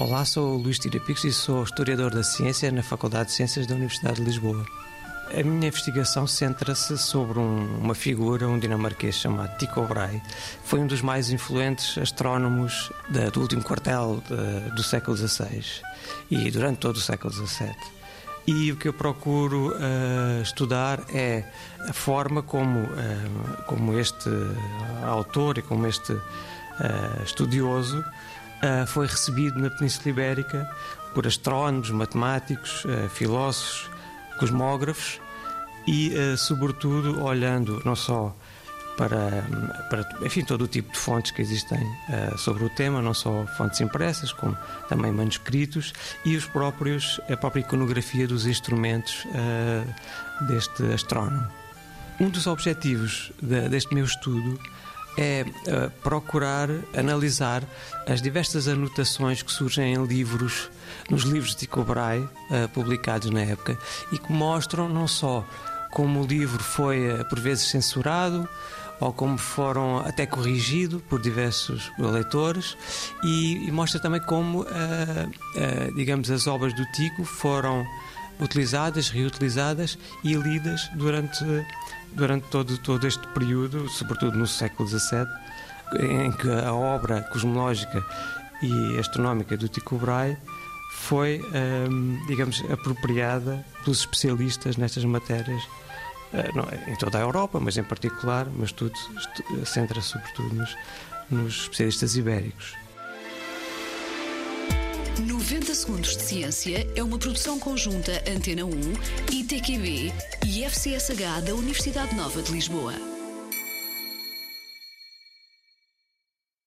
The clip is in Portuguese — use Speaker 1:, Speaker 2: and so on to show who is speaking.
Speaker 1: Olá, sou Luís Tirapicos e sou historiador da ciência na Faculdade de Ciências da Universidade de Lisboa. A minha investigação centra-se sobre um, uma figura, um dinamarquês chamado Tycho Brahe. Foi um dos mais influentes astrónomos do último quartel de, do século XVI e durante todo o século XVII. E o que eu procuro uh, estudar é a forma como, uh, como este autor e como este uh, estudioso uh, foi recebido na Península Ibérica por astrónomos, matemáticos, uh, filósofos, cosmógrafos e, uh, sobretudo, olhando não só para, para enfim, todo o tipo de fontes que existem sobre o tema, não só fontes impressas, como também manuscritos e os próprios, a própria iconografia dos instrumentos deste astrónomo. Um dos objetivos de, deste meu estudo é uh, procurar analisar as diversas anotações que surgem em livros, nos livros de Tycho Brahe, uh, publicados na época, e que mostram não só como o livro foi uh, por vezes censurado, ou como foram até corrigido por diversos leitores, e, e mostra também como, digamos, as obras do Tico foram utilizadas, reutilizadas e lidas durante, durante todo, todo este período, sobretudo no século XVII, em que a obra cosmológica e astronómica do Tycho Brahe foi, hum, digamos, apropriada pelos especialistas nestas matérias eh, em toda a Europa, mas em particular, mas tudo centra sobretudo nos, nos especialistas ibéricos.
Speaker 2: 90 Segundos de Ciência é uma produção conjunta Antena 1, ITQB e FCSH da Universidade Nova de Lisboa.